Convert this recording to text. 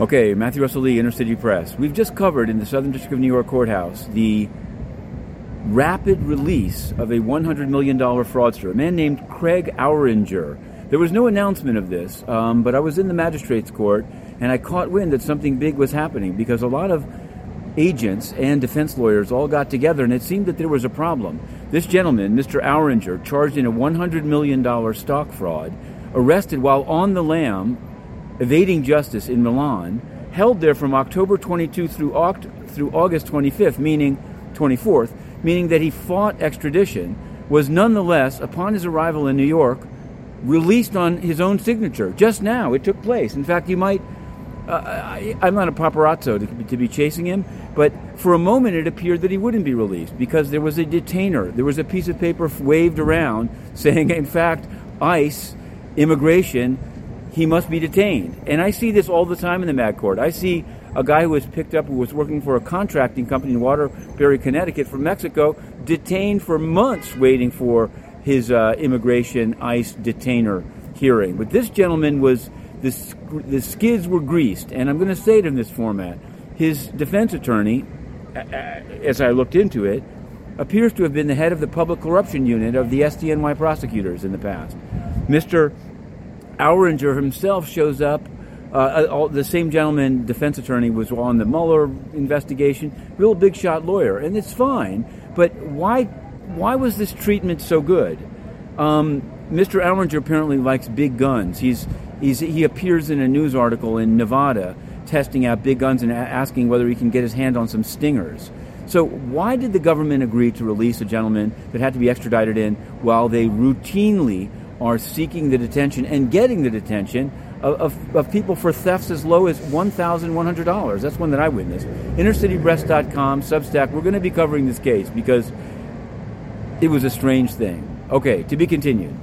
Okay, Matthew Russell Lee, Inner City Press. We've just covered in the Southern District of New York Courthouse the rapid release of a $100 million fraudster, a man named Craig Auringer. There was no announcement of this, um, but I was in the magistrate's court and I caught wind that something big was happening because a lot of agents and defense lawyers all got together and it seemed that there was a problem. This gentleman, Mr. Auringer, charged in a $100 million stock fraud, arrested while on the lam evading justice in Milan, held there from October 22 through, Oct- through August 25th, meaning 24th, meaning that he fought extradition, was nonetheless, upon his arrival in New York, released on his own signature. Just now, it took place. In fact, you might. Uh, I, am not a paparazzo to, to be chasing him, but for a moment it appeared that he wouldn't be released because there was a detainer. There was a piece of paper waved around saying, in fact, ICE, immigration, he must be detained. And I see this all the time in the Mag Court. I see a guy who was picked up who was working for a contracting company in Waterbury, Connecticut from Mexico, detained for months waiting for his uh, immigration ICE detainer hearing. But this gentleman was, the, the skids were greased. And I'm going to say it in this format. His defense attorney, as I looked into it, appears to have been the head of the public corruption unit of the SDNY prosecutors in the past. Mr. Auringer himself shows up. Uh, all, the same gentleman, defense attorney, was on the Mueller investigation. Real big shot lawyer, and it's fine. But why? Why was this treatment so good? Um, Mr. Auringer apparently likes big guns. He's, he's he appears in a news article in Nevada testing out big guns and asking whether he can get his hand on some stingers. So, why did the government agree to release a gentleman that had to be extradited in while they routinely are seeking the detention and getting the detention of, of, of people for thefts as low as $1,100. That's one that I witnessed. InnerCityPress.com, Substack, we're going to be covering this case because it was a strange thing. Okay, to be continued.